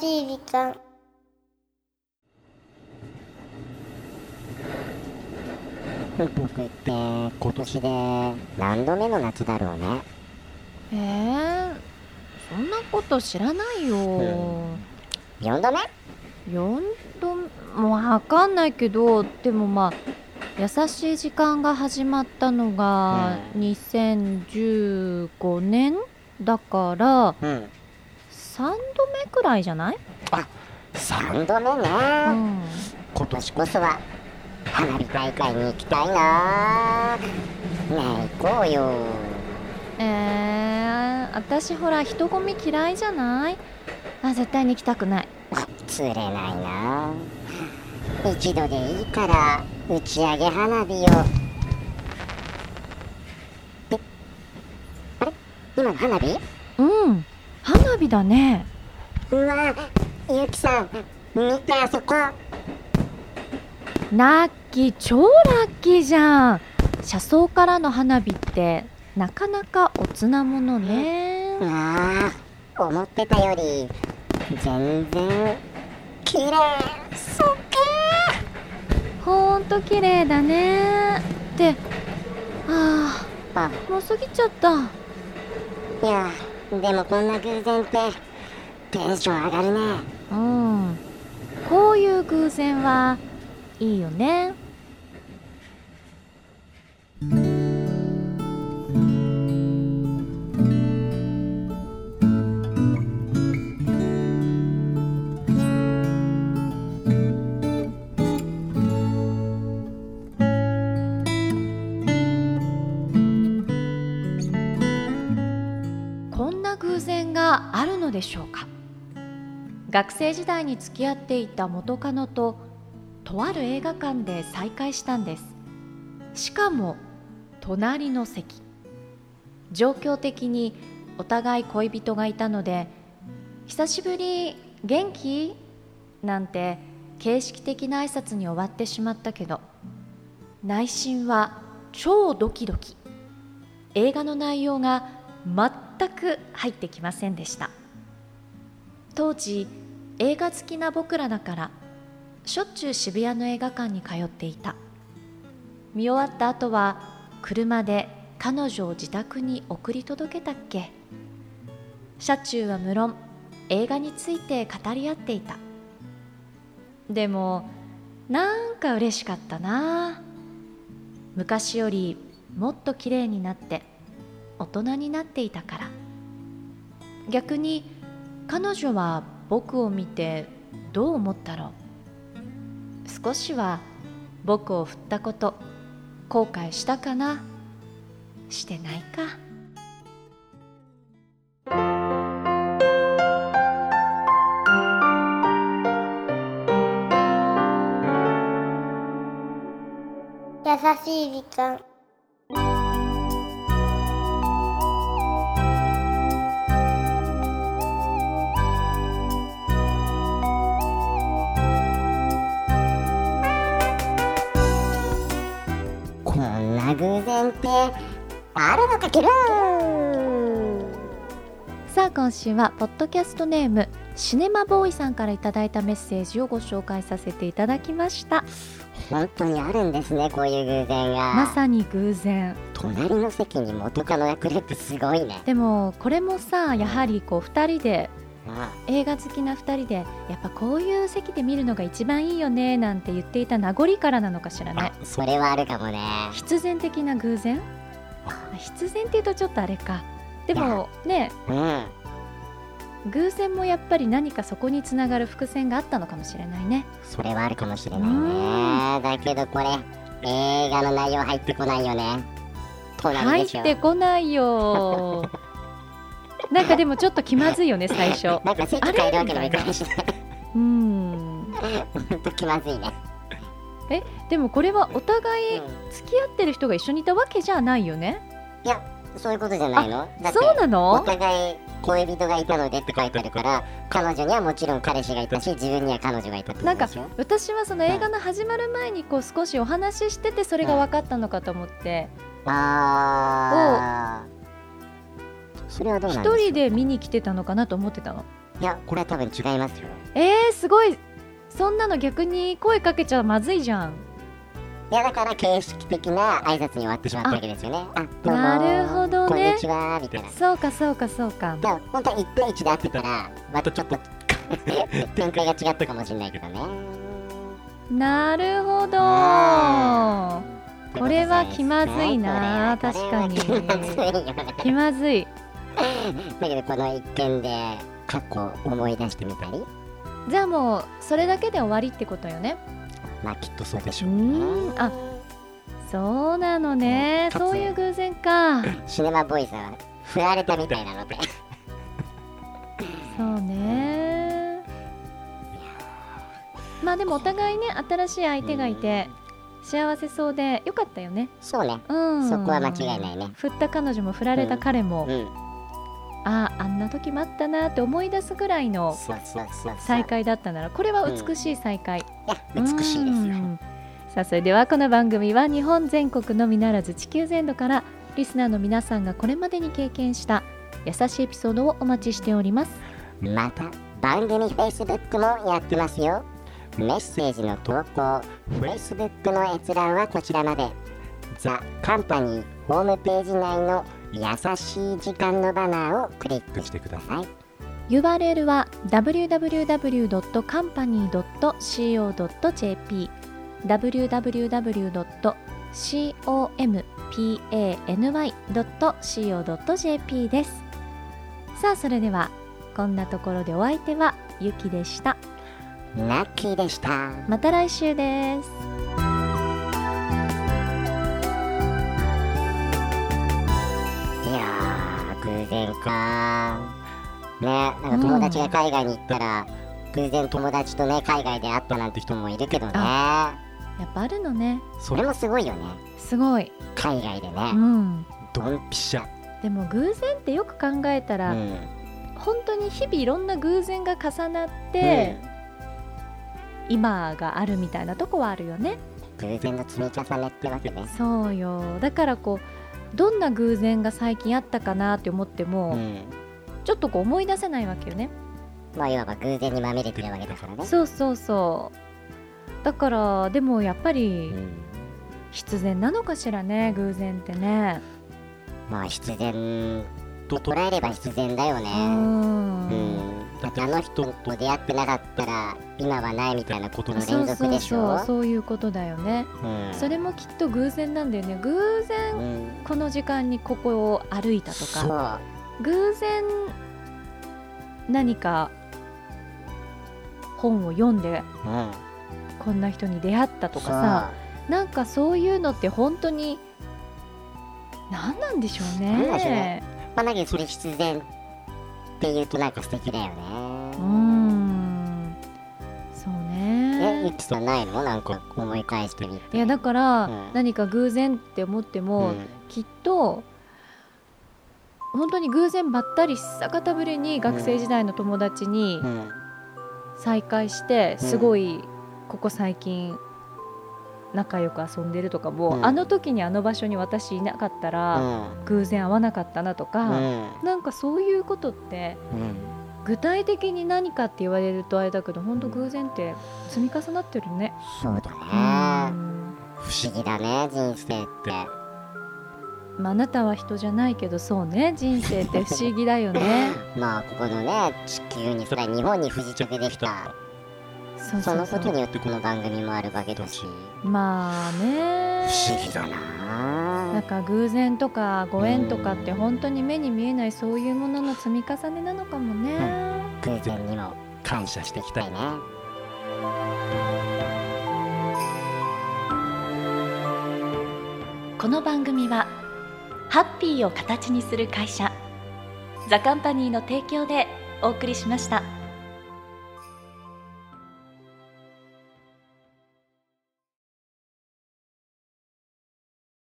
しい時間。僕って今年で何度目の夏だろうね。えー、そんなこと知らないよ、4度目？4度もわかんないけどでもまあ優しい時間が始まったのがう2015年だからうん3度目くらいじゃない、3度目ね、うん、今年こそは花火大会に行きたいな。ねえ行こうよ。えー、私ほら人混み嫌いじゃない？あ絶対に行きたくない。釣れないな。一度でいいから打ち上げ花火を。えあれ？今の花火？うん花火だね。うわゆきさん見てあそこ。ラッキー超ラッキーじゃん。車窓からの花火ってなかなかおつなものね。ああ思ってたより全然綺麗。そっほんと綺麗だね。ってあああ。もう過ぎちゃった。いやでもこんな偶然ってテンション上がるね。うん。こういう偶然はいいよね。でしょうか？学生時代に付き合っていた元カノととある映画館で再会したんです。しかも隣の席。状況的にお互い恋人がいたので「久しぶり元気?」なんて形式的な挨拶に終わってしまったけど内心は超ドキドキ。映画の内容が全く入ってきませんでした。当時映画好きな僕らだからしょっちゅう渋谷の映画館に通っていた。見終わった後は車で彼女を自宅に送り届けたっけ。車中は無論映画について語り合っていた。でもなんか嬉しかったな。昔よりもっと綺麗になって大人になっていたから。逆に彼女は僕を見てどう思ったろう？少しは僕を振ったこと後悔したかな？してないか？優しい時間。あるのかけるさあ今週はポッドキャストネームシネマボーイさんからいただいたメッセージをご紹介させていただきました。本当にあるんですねこういう偶然が。まさに偶然。隣の席に元カノが来るってすごいね。でもこれもさやはりこう2人であ。映画好きな2人でやっぱこういう席で見るのが一番いいよねなんて言っていた名残からなのかしらねあそれはあるかもね。必然的な偶然？必然って言うとちょっとあれか。でもね。うん。偶然もやっぱり何かそこにつながる伏線があったのかもしれないね。それはあるかもしれないね。だけどこれ映画の内容入ってこないよね。隣入ってこないよ。なんかでもちょっと気まずいよね最初。なんか席変えるわけにもいかないしね。うん。ほんと気まずいね。えでもこれはお互いうん。付き合ってる人が一緒にいたわけじゃないよね？いやそういうことじゃないの。だってそうなおの互い恋人がいたのでって書いてあるから彼女にはもちろん彼氏がいたし 自分には彼女がいたってこなんか私はその映画の始まる前にこう少しお話ししててそれが分かったのかと思って。ああそれはどう一人で見に来てたのかなと思ってたの。いやこれは多分違いますよ。えー、すごい。そんなの逆に声かけちゃまずいじゃんいやだから形式的な挨拶に終わってしまったわけですよね。あなるほどね。こんにちはみたいな。そうかそうかそうか。でも本当は1対1で会ってたらまたちょっと 展開が違ったかもしれないけどね。なるほど。これは気まずいな確かに。気まずい だけどこの一件で過去を思い出してみたり。じゃあもうそれだけで終わりってことよねまあきっとそうでしうょう。ねん。あそうなのね。かつそういう偶然か。シネマボーイズは振られたみたいなので。そうね。まあでもお互いね新しい相手がいて幸せそうでよかったよね。そうね。うん。そこは間違いないね。振った彼女も振られた彼も、うん。あああんな時もあったなって思い出すぐらいの再会だったならこれは美しい再会、美しいですよ。うん。さあそれではこの番組は日本全国のみならず地球全土からリスナーの皆さんがこれまでに経験した優しいエピソードをお待ちしております。また番組 Facebook もやってますよ。メッセージの投稿 Facebook の閲覧はこちらまで。ザ・カンパニーホームページ内の優しい時間のバナーをクリックしてください URL は www.company.co.jp www.company.co.jp です。さあそれではこんなところでお相手はゆきでした。ナッキーでした。また来週です。いやー偶然かねなんか友達が海外に行ったら、偶然友達とね海外で会ったなんて人もいるけどね。やっぱあるのね。それもすごいよね。すごい。海外でうねん。ドンピシャ。でも偶然ってよく考えたら、うん。本当に日々いろんな偶然が重なって、今があるみたいなとこはあるよね。偶然の積み重ねってわけね。そうよ。だからこうどんな偶然が最近あったかなって思っても、うんちょっとこう思い出せないわけよね。まあいわば偶然にまみれてるわけだからね。そうそうそう。だからでもやっぱりうん必然なのかしらね偶然ってね。まあ必然と捉えれば必然だようねん。うん。だってあの人と出会ってなかったら今はないみたいなことの連続そうそうでしょそう。そういうことだよね。うん。それもきっと偶然なんだよね。偶然うん。この時間にここを歩いたとそう。か偶然何か本を読んでうん。こんな人に出会ったとかさなんかそういうのって本当に何なんでしょうなんでしょうね。ねまあだけどそれ必然って言うとなんか素敵だよね。うーん。そうね。きさんないの？なんか思い返してみて。いやだから、うん。何か偶然って思っても、うん。きっと本当に偶然ばったり久方ぶりに学生時代の友達にうん。再会して、うんすごいここ最近仲良く遊んでるとかも、うんあの時にあの場所に私いなかったうら、ん。偶然会わなかったなとうか、ん。なんかそういうことってうん。具体的に何かって言われるとあれだけど本当偶然って積み重なってるね。そうだうね。ん不思議だね、人生って。まあ、あなたは人じゃないけどそうね人生って不思議だよね。まあ、ここのね、地球に、それは日本に不時着できた。そのことによってこの番組もあるわけだし。まあね不思議だなんなか偶然とかご縁とかって本当に目に見えないそういうものの積み重ねなのかもね。偶然にも感謝していきたいね。この番組はハッピーを形にする会社ザカンパニーの提供でお送りしました。